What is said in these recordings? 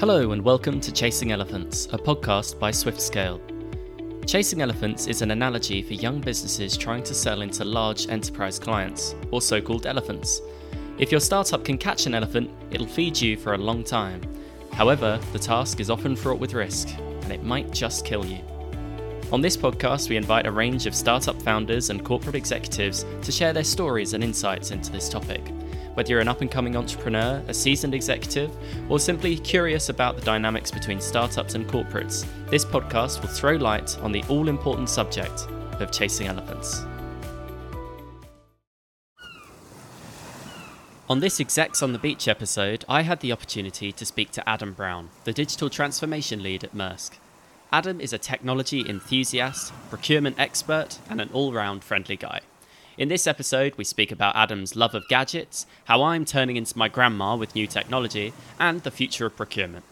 Hello, and welcome to Chasing Elephants, a podcast by SwiftScale. Chasing Elephants is an analogy for young businesses trying to sell into large enterprise clients, or so called elephants. If your startup can catch an elephant, it'll feed you for a long time. However, the task is often fraught with risk, and it might just kill you. On this podcast, we invite a range of startup founders and corporate executives to share their stories and insights into this topic. Whether you're an up and coming entrepreneur, a seasoned executive, or simply curious about the dynamics between startups and corporates, this podcast will throw light on the all important subject of chasing elephants. On this Execs on the Beach episode, I had the opportunity to speak to Adam Brown, the digital transformation lead at Maersk. Adam is a technology enthusiast, procurement expert, and an all round friendly guy. In this episode, we speak about Adam's love of gadgets, how I'm turning into my grandma with new technology, and the future of procurement.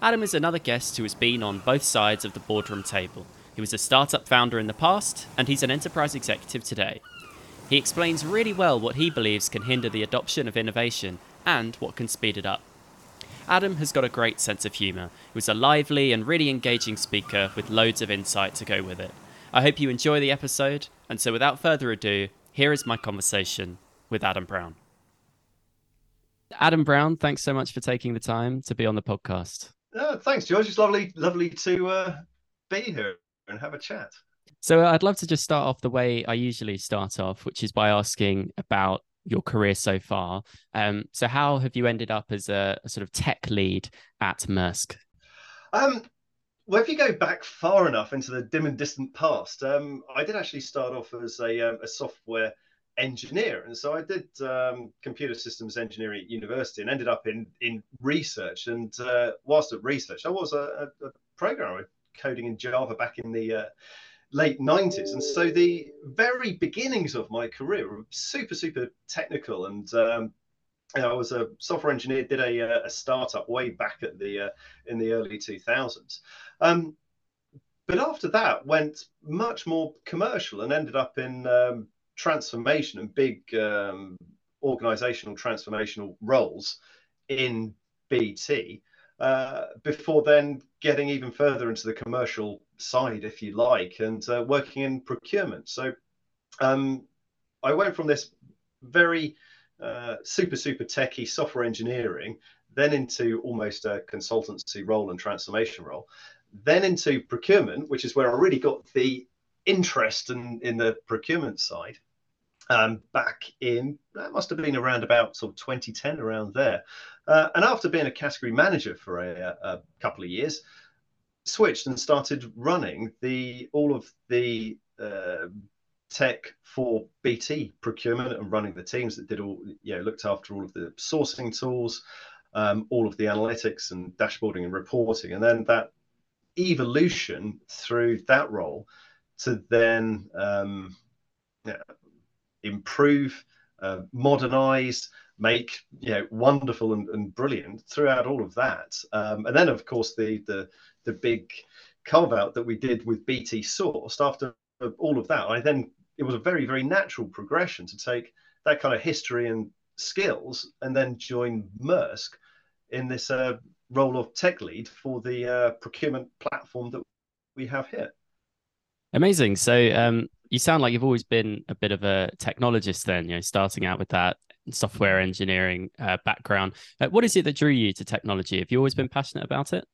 Adam is another guest who has been on both sides of the boardroom table. He was a startup founder in the past, and he's an enterprise executive today. He explains really well what he believes can hinder the adoption of innovation and what can speed it up. Adam has got a great sense of humour. He was a lively and really engaging speaker with loads of insight to go with it. I hope you enjoy the episode, and so without further ado, here is my conversation with Adam Brown. Adam Brown, thanks so much for taking the time to be on the podcast. Uh, thanks, George. It's lovely, lovely to uh, be here and have a chat. So I'd love to just start off the way I usually start off, which is by asking about your career so far. Um, so how have you ended up as a, a sort of tech lead at Maersk? Um, well, if you go back far enough into the dim and distant past, um, I did actually start off as a, um, a software engineer, and so I did um, computer systems engineering at university, and ended up in in research. And uh, whilst at research, I was a, a, programmer coding in Java back in the uh, late 90s and so the very beginnings of my career were super super technical and um, I was a software engineer, did a, uh, a startup way back at the uh, in the early 2000s. Um, but after that, went much more commercial and ended up in um, transformation and big um, organizational transformational roles in BT. Uh, before then getting even further into the commercial side, if you like, and uh, working in procurement. So um, I went from this very uh, super, super techie software engineering, then into almost a consultancy role and transformation role, then into procurement, which is where I really got the interest in, in the procurement side. Um, back in that must have been around about sort of 2010 around there uh, and after being a category manager for a, a, couple of years switched and started running the all of the uh, tech for BT procurement and running the teams that did all, you know, looked after all of the sourcing tools, um, all of the analytics and dashboarding and reporting. And then that evolution through that role to then um, yeah, improve, uh, modernize, make you know wonderful and, and brilliant throughout all of that. Um, and then of course the the the big carve out that we did with BT Sourced after all of that, I then it was a very very natural progression to take that kind of history and skills and then join Maersk in this uh, role of tech lead for the uh, procurement platform that we have here. Amazing. So um, you sound like you've always been a bit of a technologist. Then you know, starting out with that software engineering uh, background. Uh, what is it that drew you to technology? Have you always been passionate about it?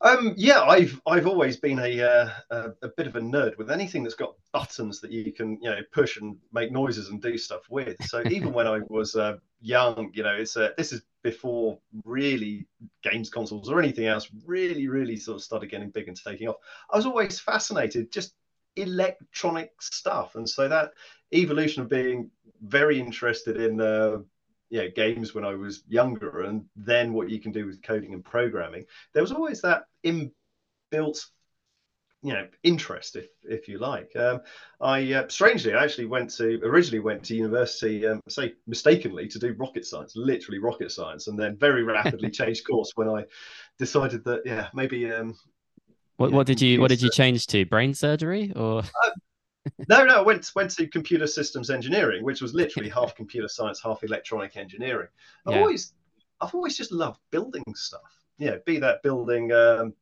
Um, yeah, I've I've always been a, uh, a, a bit of a nerd with anything that's got buttons that you can you know push and make noises and do stuff with. So even when I was uh, young, you know, it's uh, this is before really games consoles or anything else really really sort of started getting big and taking off. I was always fascinated just electronic stuff, and so that evolution of being very interested in uh, you know, games when I was younger, and then what you can do with coding and programming. There was always that inbuilt, you know, interest, if if you like. Um, I uh, strangely, I actually went to originally went to university, um, say mistakenly, to do rocket science, literally rocket science, and then very rapidly changed course when I decided that yeah, maybe. Um, what, what did you what did you change to brain surgery or uh, no, no, I went went to computer systems engineering, which was literally half computer science, half electronic engineering. I've yeah. always I've always just loved building stuff. you know, be that building um,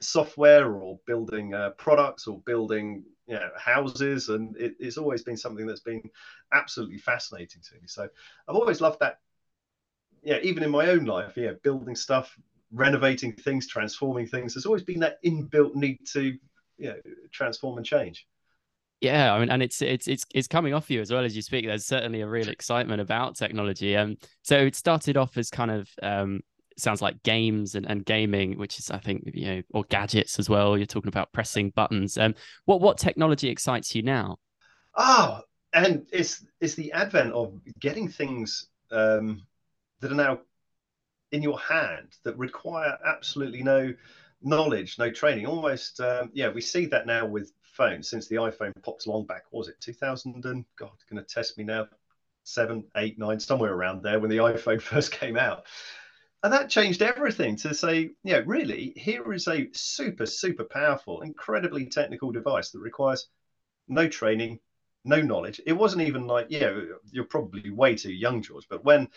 software or building uh, products or building you know, houses, and it, it's always been something that's been absolutely fascinating to me. So I've always loved that. Yeah, even in my own life, yeah, building stuff, renovating things, transforming things. There's always been that inbuilt need to, you know, transform and change. Yeah, I mean, and it's it's it's it's coming off you as well as you speak. There's certainly a real excitement about technology. Um, so it started off as kind of um, sounds like games and, and gaming, which is I think you know, or gadgets as well. You're talking about pressing buttons. Um, what what technology excites you now? Oh, and it's it's the advent of getting things um, that are now in your hand that require absolutely no knowledge, no training. Almost, um, yeah, we see that now with phones since the iPhone popped along back. was it 2000 and God, going to test me now, seven, eight, nine, somewhere around there when the iPhone first came out. And that changed everything to say, yeah, really, here is a super, super powerful, incredibly technical device that requires no training, no knowledge. It wasn't even like, yeah, you're probably way too young, George. But when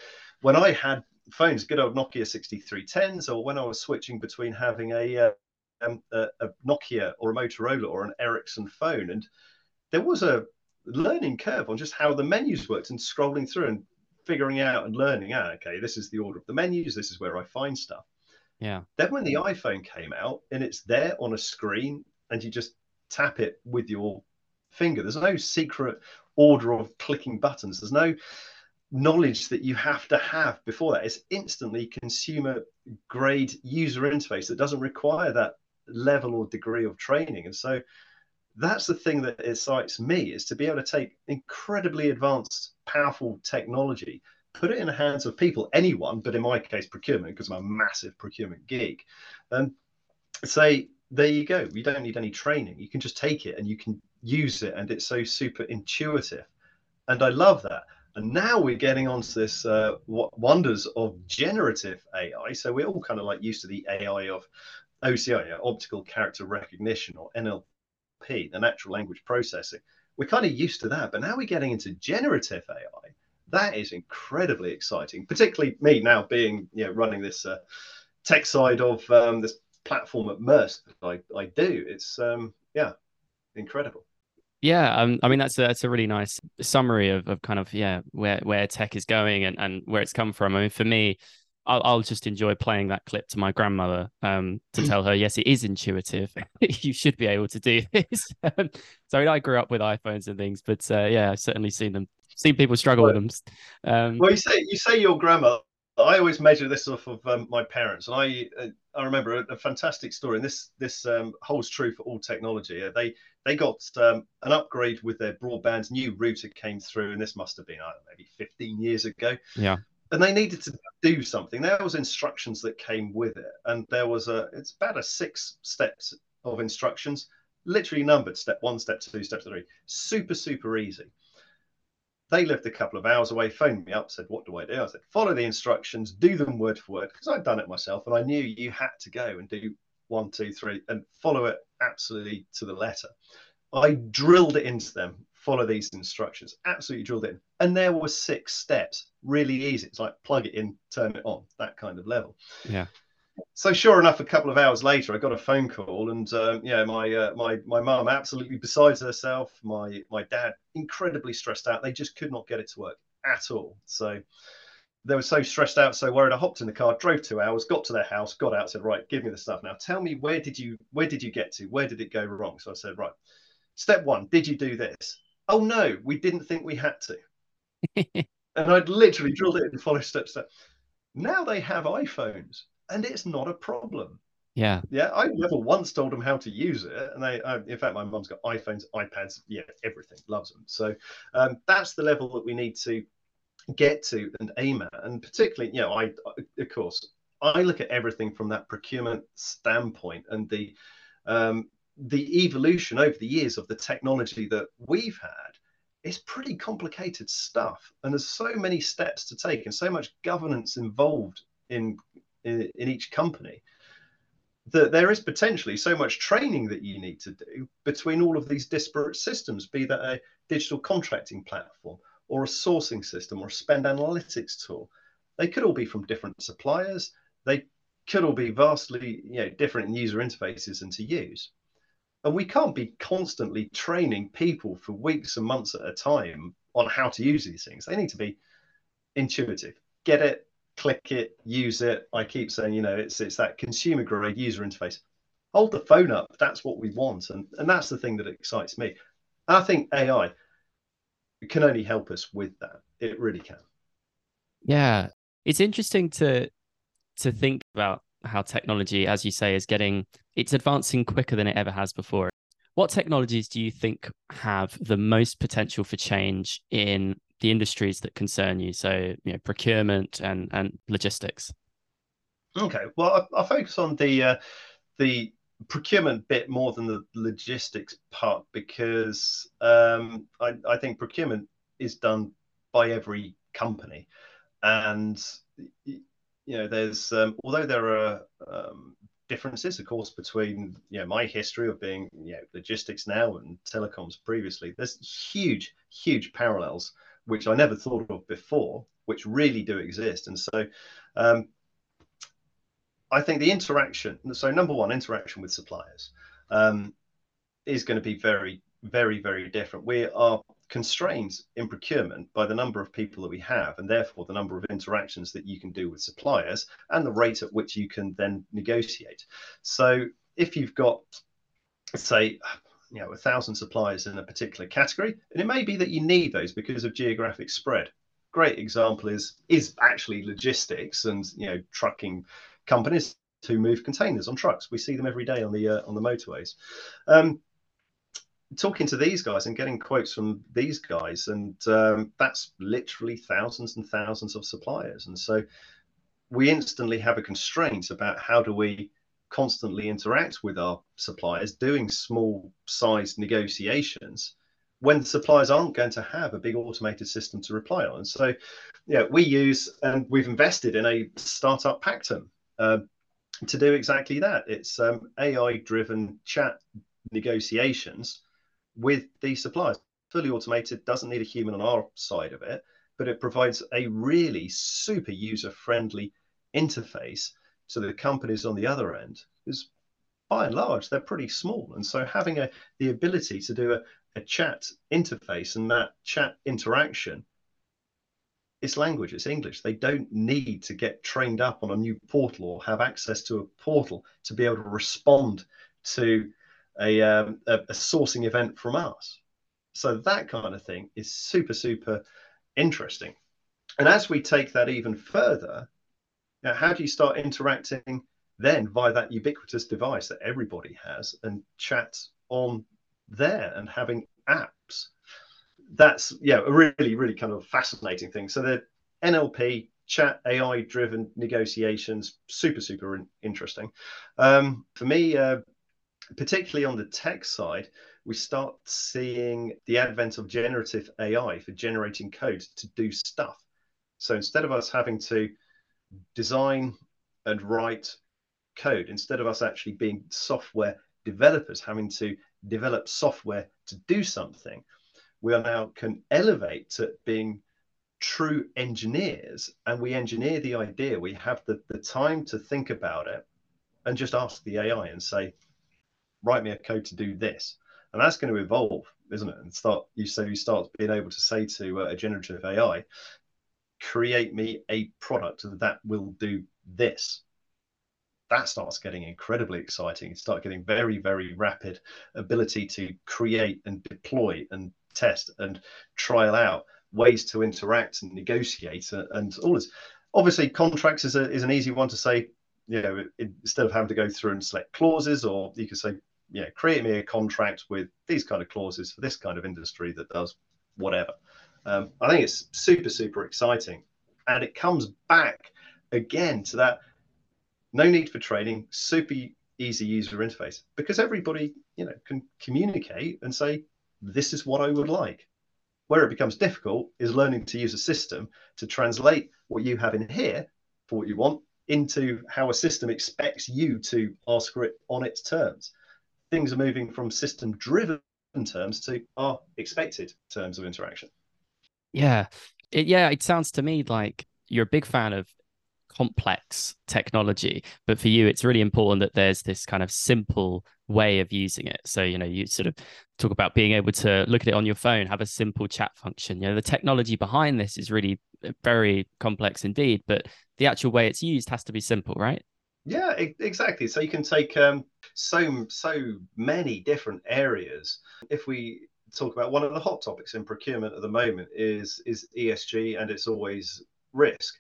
when I had phones, good old Nokia 6310s, or when I was switching between having a, uh, um, a, a Nokia or a Motorola or an Ericsson phone, and there was a learning curve on just how the menus worked and scrolling through and figuring out and learning out, okay, this is the order of the menus, this is where I find stuff. Yeah. Then when the iPhone came out and it's there on a screen and you just tap it with your finger, there's no secret order of clicking buttons. There's no knowledge that you have to have before that. It's instantly consumer grade user interface that doesn't require that level or degree of training. And so that's the thing that excites me is to be able to take incredibly advanced powerful technology put it in the hands of people anyone but in my case procurement because i'm a massive procurement geek and say there you go you don't need any training. You can just take it and you can use it and it's so super intuitive. And i love that. And now we're getting onto this uh, wonders of generative ai so we're all kind of like used to the ai of OCR yeah, optical character recognition or nlp the natural language processing. We're kind of used to that, but now we're getting into generative AI. That is incredibly exciting, particularly me now being you know running this uh, tech side of um, this platform at Maersk. I, I do. It's um, yeah, incredible. Yeah, um, I mean that's a that's a really nice summary of, of kind of yeah where where tech is going and, and where it's come from. I mean, for me, I'll, I'll just enjoy playing that clip to my grandmother um, to tell her, yes, it is intuitive. you should be able to do this. so I, mean, I grew up with iPhones and things, but uh, yeah, I've certainly seen them, seen people struggle well, with them. Um, well, you say you say your grandma. I always measure this off of um, my parents, and I uh, I remember a, a, fantastic story, and this this um, holds true for all technology. Uh, they they got um, an upgrade with their broadband. New router came through, and this must have been know, maybe 15 years ago. Yeah and they needed to do something. There was instructions that came with it, and there was a it's about a six steps of instructions, literally numbered: step one, step two, step three. Super super easy. They lived a couple of hours away, phoned me up, said, What do I do? I said, Follow the instructions, do them word for word, because I'd done it myself and I knew you had to go and do one, two, three, and follow it absolutely to the letter. I drilled it into them follow these instructions. Absolutely drilled in. And there were six steps. Really easy. It's like plug it in, turn it on, that kind of level. Yeah. So sure enough, a couple of hours later, I got a phone call, and um, yeah, my uh, my my mum absolutely besides herself. My my dad incredibly stressed out. They just could not get it to work at all. So they were so stressed out, so worried. I hopped in the car, drove two hours, got to their house, got out, said, "Right, give me the stuff now. Tell me where did you where did you get to? Where did it go wrong?" So I said, "Right, step one, did you do this? Oh no, we didn't think we had to. and I'd literally drilled it in follow step step. Now they have iPhones and it's not a problem. Yeah. Yeah. I never once told them how to use it. And they, uh, in fact, my mum's got iPhones, iPads, yeah, everything, loves them. So um, that's the level that we need to get to and aim at. And particularly, you know, I, of course, I look at everything from that procurement standpoint and the, um, the evolution over the years of the technology that we've had is pretty complicated stuff. And there's so many steps to take and so much governance involved in in, in each company that there is potentially so much training that you need to do between all of these disparate systems be that a digital contracting platform or a sourcing system or a spend analytics tool. They could all be from different suppliers. They could all be vastly you know different in user interfaces and to use and we can't be constantly training people for weeks and months at a time on how to use these things. They need to be intuitive. Get it click it use it. I keep saying you know it's it's that consumer grade user interface. Hold the phone up. That's what we want. And and that's the thing that excites me. I think ai can only help us with that. It really can. Yeah. It's interesting to to think about how technology, as you say, is getting it's advancing quicker than it ever has before. What technologies do you think have the most potential for change in the industries that concern you? So, you know, procurement and and logistics. Okay, well, I, will focus on the uh, the procurement bit more than the logistics part because um, I, I think procurement is done by every company, and you know, there's um, although there are um, differences, of course, between you know my history of being you know logistics now and telecoms previously. There's huge, huge parallels which I never thought of before, which really do exist. And so, um, I think the interaction. So number one, interaction with suppliers um, is going to be very, very, very different. We are constrained in procurement by the number of people that we have and therefore the number of interactions that you can do with suppliers and the rate at which you can then negotiate. So if you've got say you know a thousand suppliers in a particular category and it may be that you need those because of geographic spread. Great example is is actually logistics and you know trucking companies who move containers on trucks. We see them every day on the uh, on the motorways. Um, talking to these guys and getting quotes from these guys, and um, that's literally thousands and thousands of suppliers. And so we instantly have a constraint about how do we constantly interact with our suppliers, doing small size negotiations when the suppliers aren't going to have a big automated system to reply on. And so, yeah, we use and we've invested in a startup Pactum uh, to do exactly that. It's um, AI driven chat negotiations with these suppliers. Fully automated doesn't need a human on our side of it, but it provides a really super user friendly interface to the companies on the other end. Because by and large, they're pretty small. And so having a, the ability to do a, a chat interface and that chat interaction it's language, it's English. They don't need to get trained up on a new portal or have access to a portal to be able to respond to a, um, a, a sourcing event from us. So that kind of thing is super, super interesting. And as we take that even further, now how do you start interacting then via that ubiquitous device that everybody has and chat on there and having apps? That's yeah, a really, really kind of fascinating thing. So the NLP chat AI driven negotiations, super, super in- interesting. Um, for me, uh, particularly on the tech side, we start seeing the advent of generative AI for generating code to do stuff. So instead of us having to design and write code, instead of us actually being software developers having to develop software to do something, we are now can elevate to being true engineers and we engineer the idea. We have the, the time to think about it and just ask the AI and say, write me a code to do this. And that's going to evolve isn't it? And start you so you start being able to say to uh, a generative ai create me a product that will do this. That starts getting incredibly exciting. You start getting very very rapid ability to create and deploy and test and trial out ways to interact and negotiate and, and all this. Obviously contracts is, a, is an easy one to say you know, instead of having to go through and select clauses, or you could say, you know, create me a contract with these kind of clauses for this kind of industry that does whatever. Um, I think it's super, super exciting. And it comes back again to that no need for training, super easy user interface because everybody, you know, can communicate and say, this is what I would like. Where it becomes difficult is learning to use a system to translate what you have in here for what you want into how a system expects you to ask for it on its terms. Things are moving from system driven terms to our expected terms of interaction. Yeah. It, yeah, it sounds to me like you're a big fan of complex technology. But for you, it's really important that there's this kind of simple way of using it. So, you know, you sort of talk about being able to look at it on your phone, have a simple chat function. You know, the technology behind this is really uh, very complex indeed, but the actual way it's used has to be simple, right? Yeah, exactly. So you can take um, so so many different areas. If we talk about one of the hot topics in procurement at the moment is is ESG and it's always risk.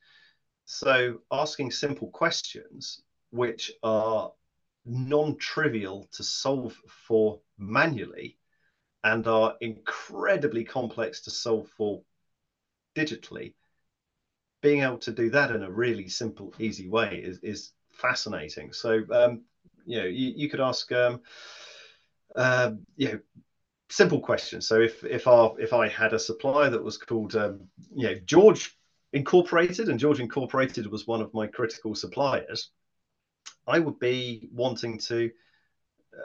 So asking simple questions which are non-trivial to solve for manually and are incredibly complex to solve for digitally being able to do that in a really simple easy way is, is fascinating so um, you know you, you could ask um, uh, you know simple questions so if if our if i had a supplier that was called um, you know george incorporated and george incorporated was one of my critical suppliers i would be wanting to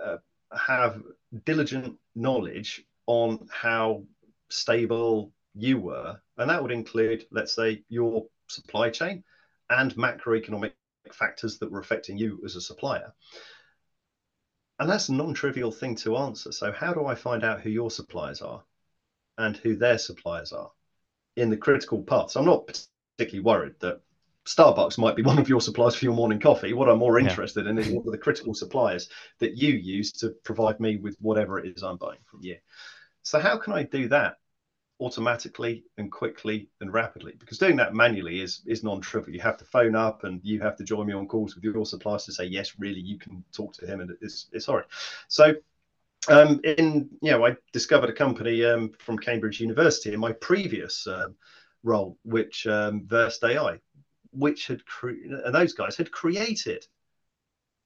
uh, have diligent knowledge on how stable you were. And that would include, let's say, your supply chain and macroeconomic factors that were affecting you as a supplier. And that's a non trivial thing to answer. So, how do I find out who your suppliers are and who their suppliers are in the critical paths? I'm not particularly worried that Starbucks might be one of your suppliers for your morning coffee. What I'm more interested yeah. in is what are the critical suppliers that you use to provide me with whatever it is I'm buying from you. So how can I do that automatically and quickly and rapidly? Because doing that manually is is non-trivial. You have to phone up and you have to join me on calls with your suppliers to say yes, really, you can talk to him and it's it's sorry. So um, in you know, I discovered a company um, from Cambridge University in my previous um, role, which um, Versed AI which had cre- and those guys had created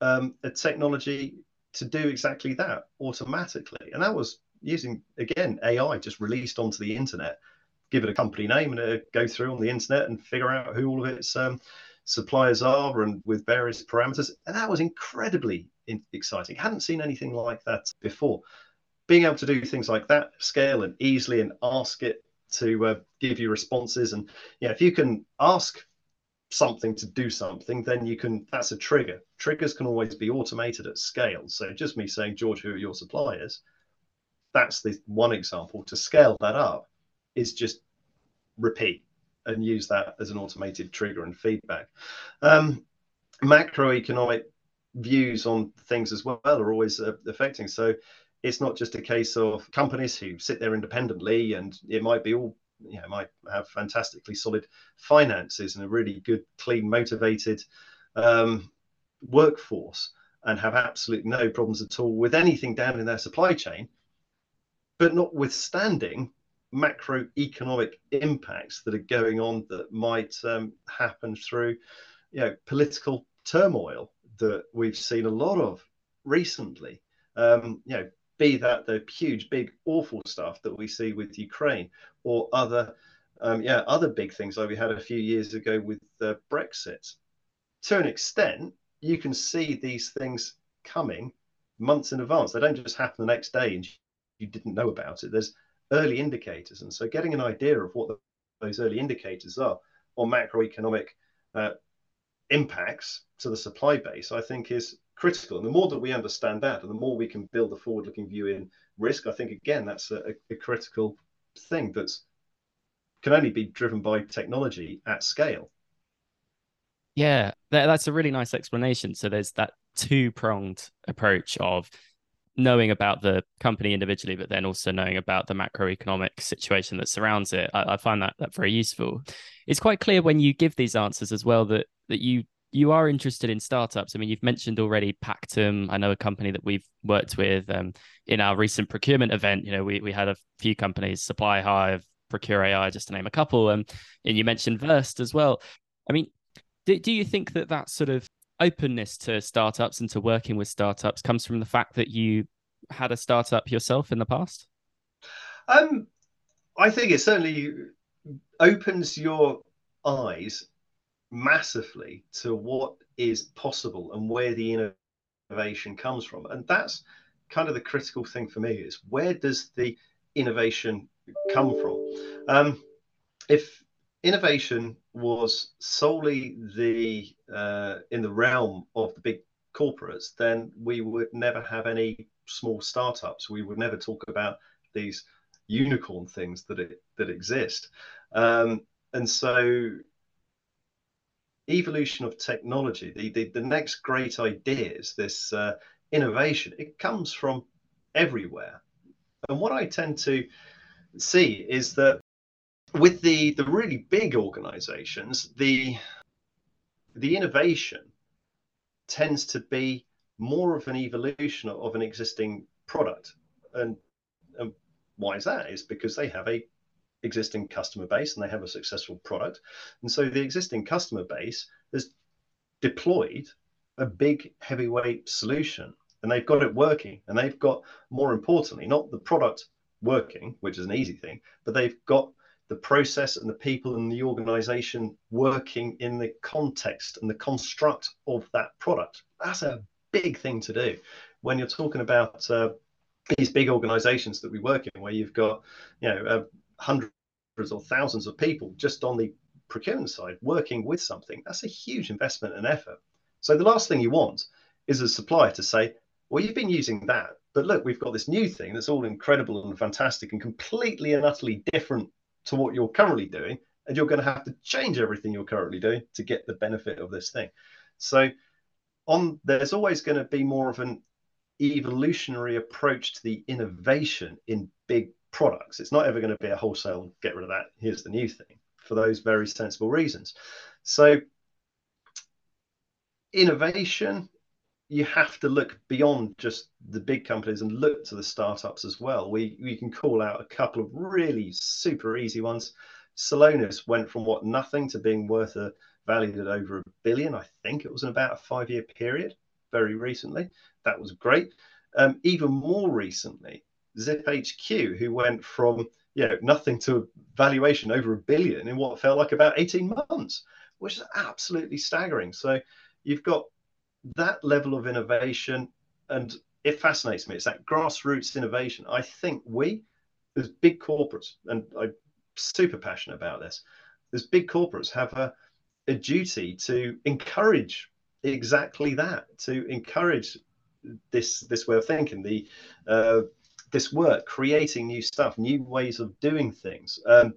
um, a technology to do exactly that automatically, and that was using again AI just released onto the internet. Give it a company name and it'll go through on the internet and figure out who all of its um, suppliers are and with various parameters. And that was incredibly in- exciting. Hadn't seen anything like that before. Being able to do things like that, scale and easily, and ask it to uh, give you responses. And yeah, if you can ask something to do something, then you can, that's a trigger. Triggers can always be automated at scale. So just me saying, George, who are your suppliers? That's the one example. To scale that up is just repeat and use that as an automated trigger and feedback. Um, macroeconomic views on things as well are always uh, affecting. So it's not just a case of companies who sit there independently and it might be all you know might have fantastically solid finances and a really good, clean, motivated um, workforce and have absolutely no problems at all with anything down in their supply chain, but notwithstanding macroeconomic impacts that are going on that might um, happen through you know political turmoil that we've seen a lot of recently. Um, you know, be that the huge, big, awful stuff that we see with Ukraine or other, um, yeah, other big things like we had a few years ago with uh, Brexit. To an extent, you can see these things coming months in advance. They don't just happen the next day you didn't know about it. There's early indicators, and so getting an idea of what the, those early indicators are or macroeconomic uh, impacts to the supply base, I think is critical. And the more that we understand that, and the more we can build a forward-looking view in risk, I think again that's a, a critical thing that's can only be driven by technology at scale. Yeah, that's a really nice explanation. So there's that two-pronged approach of knowing about the company individually, but then also knowing about the macroeconomic situation that surrounds it. I, I find that that very useful. It's quite clear when you give these answers as well that that you you are interested in startups. I mean, you've mentioned already Pactum. I know a company that we've worked with um, in our recent procurement event. You know, we we had a few companies, Supply Hive, Procure AI, just to name a couple. Um, and you mentioned Versed as well. I mean, do, do you think that that sort of openness to startups and to working with startups comes from the fact that you had a startup yourself in the past? Um, I think it certainly opens your eyes massively to what is possible and where the innovation comes from. And that's kind of the critical thing for me is where does the innovation come from? Um, if innovation was solely the uh, in the realm of the big corporates, then we would never have any small startups. We would never talk about these unicorn things that it, that exist. Um, and so evolution of technology, the, the, the next great ideas, this uh, innovation, it comes from everywhere. And what I tend to see is that with the, the really big organizations, the, the innovation tends to be more of an evolution of an existing product. And, and why is that? Is because they have a existing customer base and they have a successful product. And so the existing customer base has deployed a big heavyweight solution and they've got it working and they've got more importantly not the product working which is an easy thing but they've got the process and the people in the organization working in the context and the construct of that product. That's a big thing to do. When you're talking about uh, these big organizations that we work in where you've got you know uh, hundreds or thousands of people just on the procurement side working with something that's a huge investment and effort. So the last thing you want is a supplier to say well you've been using that but look we've got this new thing that's all incredible and fantastic and completely and utterly different to what you're currently doing and you're going to have to change everything you're currently doing to get the benefit of this thing so on there's always going to be more of an evolutionary approach to the innovation in big products. It's not ever going to be a wholesale get rid of that. Here's the new thing for those very sensible reasons. So, innovation, you have to look beyond just the big companies and look to the startups as well. We we can call out a couple of really super easy ones. Celonis went from what nothing to being worth a valued at over a billion. I think it was in about a five year period very recently. That was great. Um, even more recently, ZipHQ, who went from you know nothing to a valuation over a billion in what felt like about 18 months, which is absolutely staggering. So you've got that level of innovation, and it fascinates me. It's that grassroots innovation. I think we, as big corporates, and I'm super passionate about this, as big corporates have a a duty to encourage exactly that, to encourage this this way of thinking, the uh, this work, creating new stuff, new ways of doing things. Um,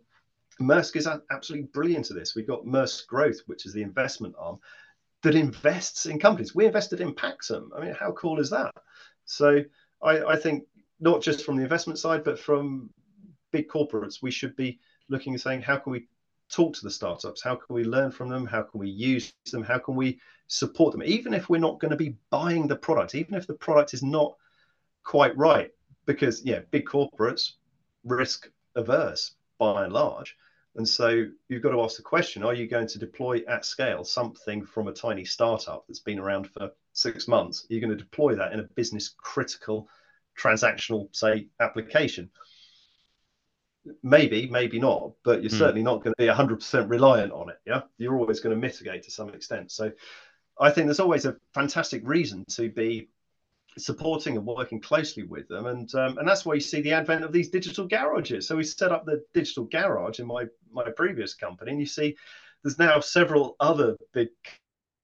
is absolutely brilliant at this. We've got Maersk Growth, which is the investment arm that invests in companies. We invested in Pactum. I mean, how cool is that? So I, I think not just from the investment side, but from big corporates, we should be looking and saying, how can we talk to the startups? How can we learn from them? How can we use them? How can we support them? Even if we're not going to be buying the product, even if the product is not quite right, because yeah, big corporates risk averse by and large. And so you've got to ask the question are you going to deploy at scale something from a tiny startup that's been around for six months? Are you going to deploy that in a business critical transactional, say, application? maybe maybe not but you're mm. certainly not going to be 100% reliant on it yeah you're always going to mitigate to some extent so i think there's always a fantastic reason to be supporting and working closely with them and um, and that's why you see the advent of these digital garages. So we set up the digital garage in my my previous company and you see there's now several other big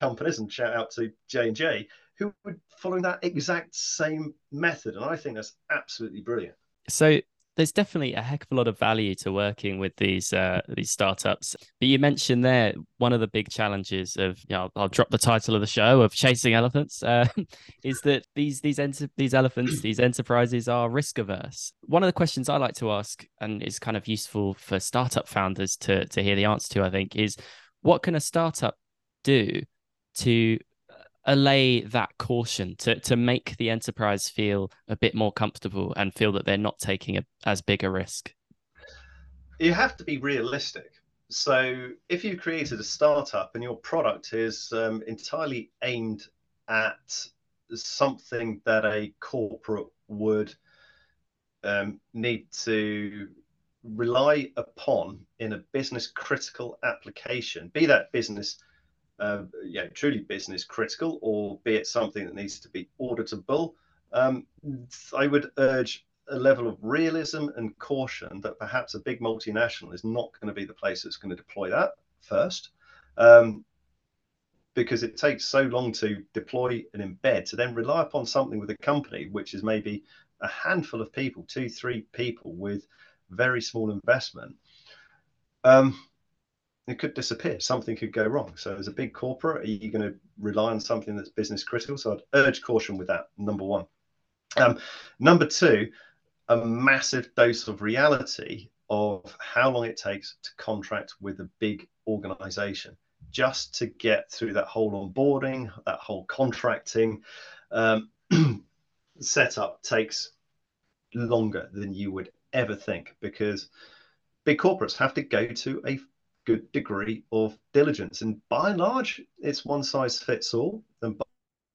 companies and shout out to j&j who would following that exact same method and i think that's absolutely brilliant. So there's definitely a heck of a lot of value to working with these uh, these startups. But you mentioned there one of the big challenges of you know I'll, drop the title of the show of chasing elephants uh, is that these these enter- these elephants these enterprises are risk averse. One of the questions I like to ask and is kind of useful for startup founders to to hear the answer to I think is what can a startup do to allay that caution to to make the enterprise feel a bit more comfortable and feel that they're not taking a, as big a risk? You have to be realistic. So if you created a startup and your product is um, entirely aimed at something that a corporate would um, need to rely upon in a business critical application, be that business yeah, truly business critical, or be it something that needs to be auditable, um, I would urge a level of realism and caution that perhaps a big multinational is not going to be the place that's going to deploy that first. Um, because it takes so long to deploy and embed to then rely upon something with a company which is maybe a handful of people, two, three people with very small investment. Um, it could disappear. Something could go wrong. So, as a big corporate, are you going to rely on something that's business critical? So, I'd urge caution with that. Number one. Um, number two, a massive dose of reality of how long it takes to contract with a big organization just to get through that whole onboarding, that whole contracting um, setup takes longer than you would ever think because big corporates have to go to a good degree of diligence. And by and large, it's one size fits all. And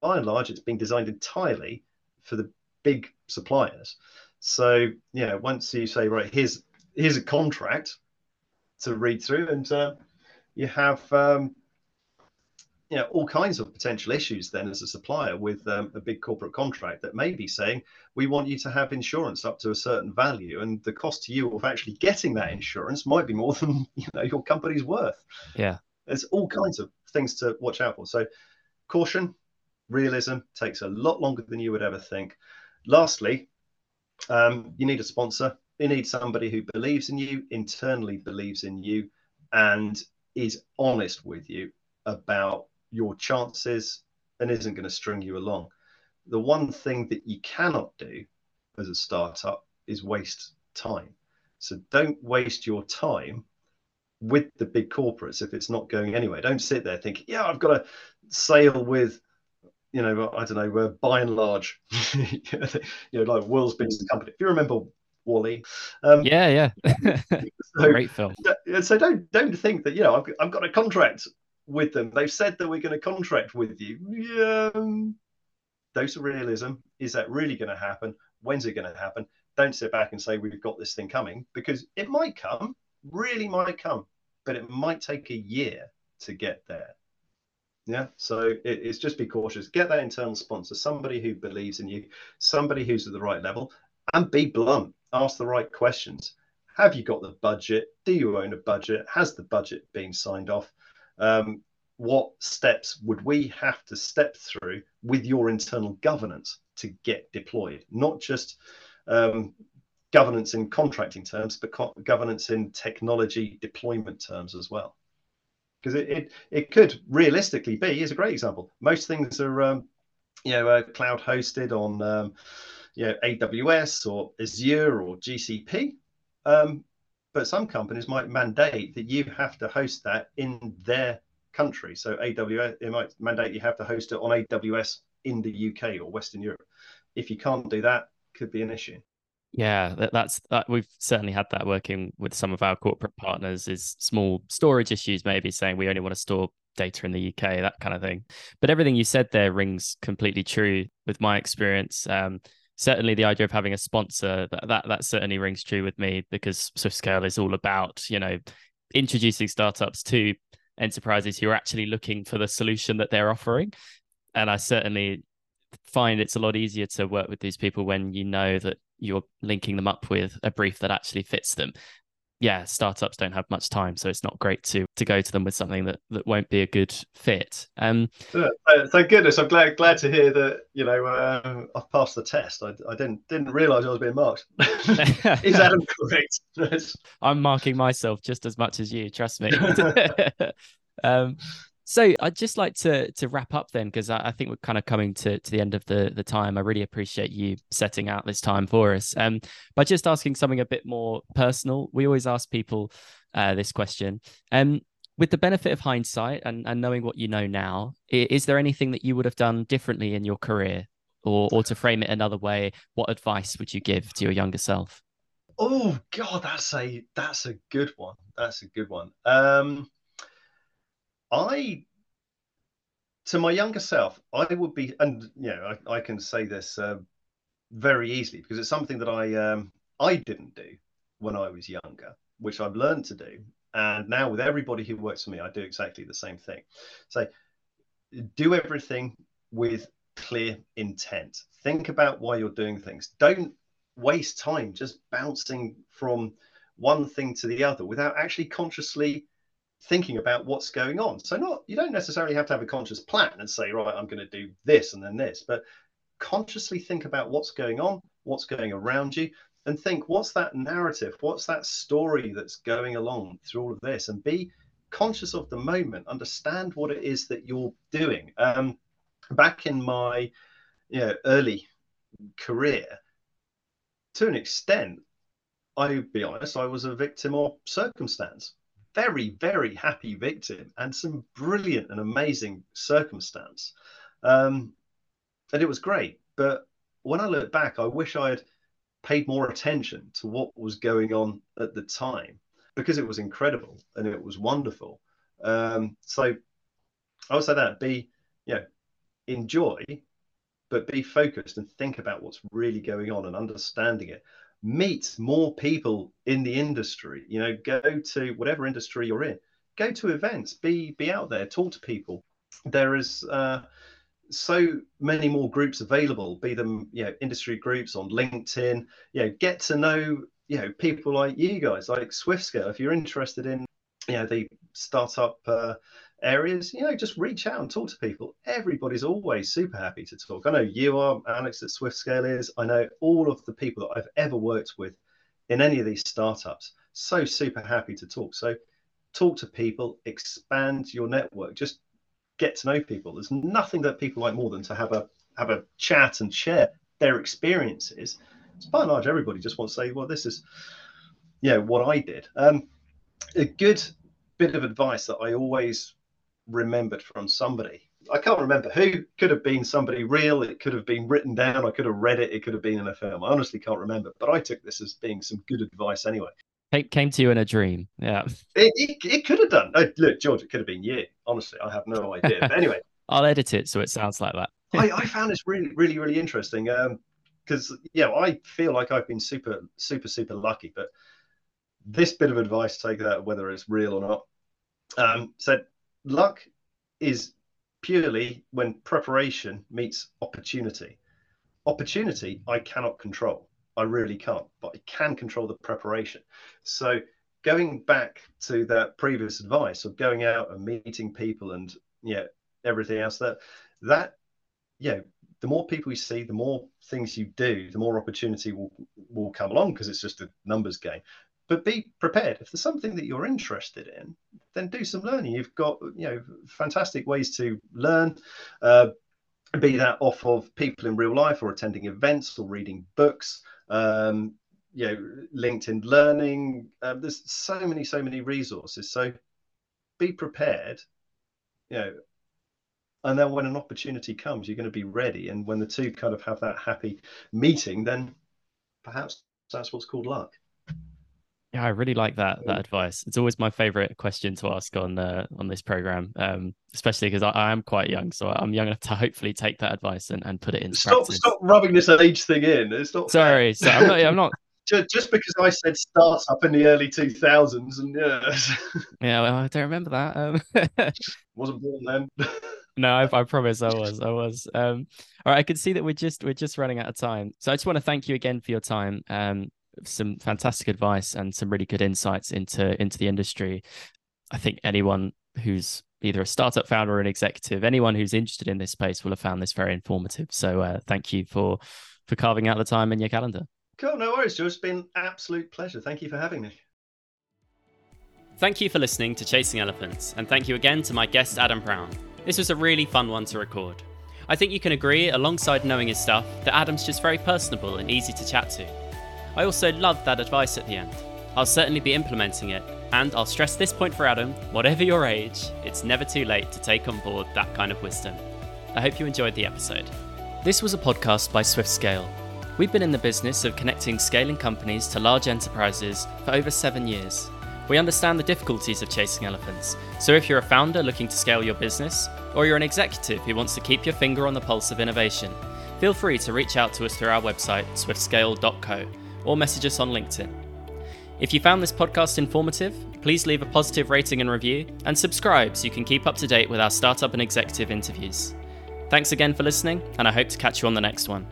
by and large, it's been designed entirely for the big suppliers. So, yeah, once you say, right, here's here's a contract to read through, and uh, you have um, you know all kinds of potential issues then as a supplier with um, a big corporate contract that may be saying we want you to have insurance up to a certain value and the cost to you of actually getting that insurance might be more than you know your company's worth. Yeah. There's all kinds of things to watch out for. So caution realism takes a lot longer than you would ever think. Lastly um, you need a sponsor. You need somebody who believes in you internally believes in you and is honest with you about your chances and isn't going to string you along. The one thing that you cannot do as a startup is waste time. So don't waste your time with the big corporates if it's not going anywhere. Don't sit there thinking, yeah, I've got to sail with, you know, I don't know, uh, Buy n Large, you know, like world's biggest company. If you remember WALL-E. Um, yeah, yeah. so, Great film. So don't don't think that you know I've, I've got a contract with them. They've said that we're going to contract with you. Yeah. Dose of realism. Is that really going to happen? When's it going to happen? Don't sit back and say we've got this thing coming because it might come, really might come, but it might take a year to get there. Yeah. So it, it's just be cautious. Get that internal sponsor, somebody who believes in you, somebody who's at the right level, and be blunt. Ask the right questions. Have you got the budget? Do you own a budget? Has the budget been signed off? Um, what steps would we have to step through with your internal governance to get deployed? Not just um, governance in contracting terms, but co- governance in technology deployment terms as well. Because it, it, it could realistically be, is a great example. Most things are, um, you know, uh, cloud hosted on, um, you know, AWS or Azure or GCP. Um, but some companies might mandate that you have to host that in their country. So AWS, it might mandate you have to host it on AWS in the UK or Western Europe. If you can't do that, could be an issue. Yeah, that, that's that. We've certainly had that working with some of our corporate partners. Is small storage issues, maybe saying we only want to store data in the UK, that kind of thing. But everything you said there rings completely true with my experience. Um, certainly the idea of having a sponsor that, that that certainly rings true with me because SwiftScale is all about you know introducing startups to enterprises who are actually looking for the solution that they're offering. And i certainly find it's a lot easier to work with these people when you know that you're linking them up with a brief that actually fits them yeah, startups don't have much time, so it's not great to to go to them with something that that won't be a good fit. Um, yeah, thank goodness. I'm glad glad to hear that. You know, uh, I've passed the test. I, I didn't didn't realise I was being marked. Is Adam correct? I'm marking myself just as much as you. Trust me. um, so I'd just like to to wrap up then, because I, I, think we're kind of coming to, to the end of the the time. I really appreciate you setting out this time for us. Um, by just asking something a bit more personal, we always ask people uh, this question. Um, with the benefit of hindsight and, and knowing what you know now, is there anything that you would have done differently in your career, or or to frame it another way, what advice would you give to your younger self? Oh God, that's a that's a good one. That's a good one. Um, I, to my younger self, I would be, and you know, I, I can say this uh, very easily because it's something that I um, I didn't do when I was younger, which I've learned to do, and now with everybody who works for me, I do exactly the same thing. So, do everything with clear intent. Think about why you're doing things. Don't waste time just bouncing from one thing to the other without actually consciously thinking about what's going on. So not you don't necessarily have to have a conscious plan and say, right, I'm going to do this and then this, but consciously think about what's going on, what's going around you, and think, what's that narrative? What's that story that's going along through all of this? And be conscious of the moment, understand what it is that you're doing. Um, back in my you know, early career, to an extent, I'll be honest, I was a victim of circumstance. Very, very happy victim and some brilliant and amazing circumstance. Um, and it was great. But when I look back, I wish I had paid more attention to what was going on at the time because it was incredible and it was wonderful. Um, so I would say that be, you know, enjoy, but be focused and think about what's really going on and understanding it. Meet more people in the industry. You know, go to whatever industry you're in. Go to events. Be be out there. Talk to people. There is uh, so many more groups available, be them you know industry groups on LinkedIn. You know, get to know you know people like you guys, like SwiftScale. If you're interested in you know the startup uh, areas, you know, just reach out and talk to people. Everybody's always super happy to talk. I know you are, Alex at Swift Scale is. I know all of the people that I've ever worked with in any of these startups. So super happy to talk. So talk to people, expand your network. Just get to know people. There's nothing that people like more than to have a have a chat and share their experiences. So by and large, everybody just wants to say, well, this is yeah, what I did. Um, a good bit of advice that I always remembered from somebody. I can't remember who could have been somebody real. It could have been written down. I could have read it. It could have been in a film. I honestly can't remember, but I took this as being some good advice anyway came to you in a dream. Yeah. It, it, it could have done. Oh, look, George, it could have been you. Honestly, I have no idea. But anyway, I'll edit it so it sounds like that. I, I found this really, really, really interesting. Um, because yeah, I feel like I've been super, super, super lucky. But this bit of advice, take that whether it's real or not. Um, said luck is purely when preparation meets opportunity. Opportunity I cannot control I really can't, but I can control the preparation. So going back to that previous advice of going out and meeting people and yeah, everything else that that yeah, the more people you see, the more things you do, the more opportunity will will come along because it's just a numbers game. But be prepared. If there's something that you're interested in, then do some learning. You've got you know fantastic ways to learn. Uh, be that off of people in real life or attending events or reading books um, you know, LinkedIn Learning. Um, there's so many, so many resources. So be prepared, you know, and then when an opportunity comes, you're going to be ready. And when the two kind of have that happy meeting, then perhaps that's what's called luck. Yeah, I really like that that advice. It's always my favorite question to ask on uh, on this program, um, especially because I, I, am quite young, so I'm young enough to hopefully take that advice and, and put it in. Stop practice. stop rubbing this age thing in. It's not. Sorry, so I'm not. I'm not. just because I said startup in the early 2000s, and yeah. yeah, well, I don't remember that. Um... Wasn't born then. no, I, I, promise I was. I was. Um, all right, I can see that we're just we're just running out of time, so I just want to thank you again for your time. Um, some fantastic advice and some really good insights into into the industry. I think anyone who's either a startup founder or an executive, anyone who's interested in this space will have found this very informative. So uh, thank you for for carving out the time in your calendar. Cool, no worries, George. It's been absolute pleasure. Thank you for having me. Thank you for listening to Chasing Elephants, and thank you again to my guest Adam Brown. This was a really fun one to record. I think you can agree, alongside knowing his stuff, that Adam's just very personable and easy to chat to. I also loved that advice at the end. I'll certainly be implementing it, and I'll stress this point for Adam whatever your age, it's never too late to take on board that kind of wisdom. I hope you enjoyed the episode. This was a podcast by Swift Scale. We've been in the business of connecting scaling companies to large enterprises for over seven years. We understand the difficulties of chasing elephants, so if you're a founder looking to scale your business, or you're an executive who wants to keep your finger on the pulse of innovation, feel free to reach out to us through our website, swiftscale.co or message us on LinkedIn. If you found this podcast informative, please leave a positive rating and review, and subscribe so you can keep up to date with our startup and executive interviews. Thanks again for listening, and I hope to catch you on the next one.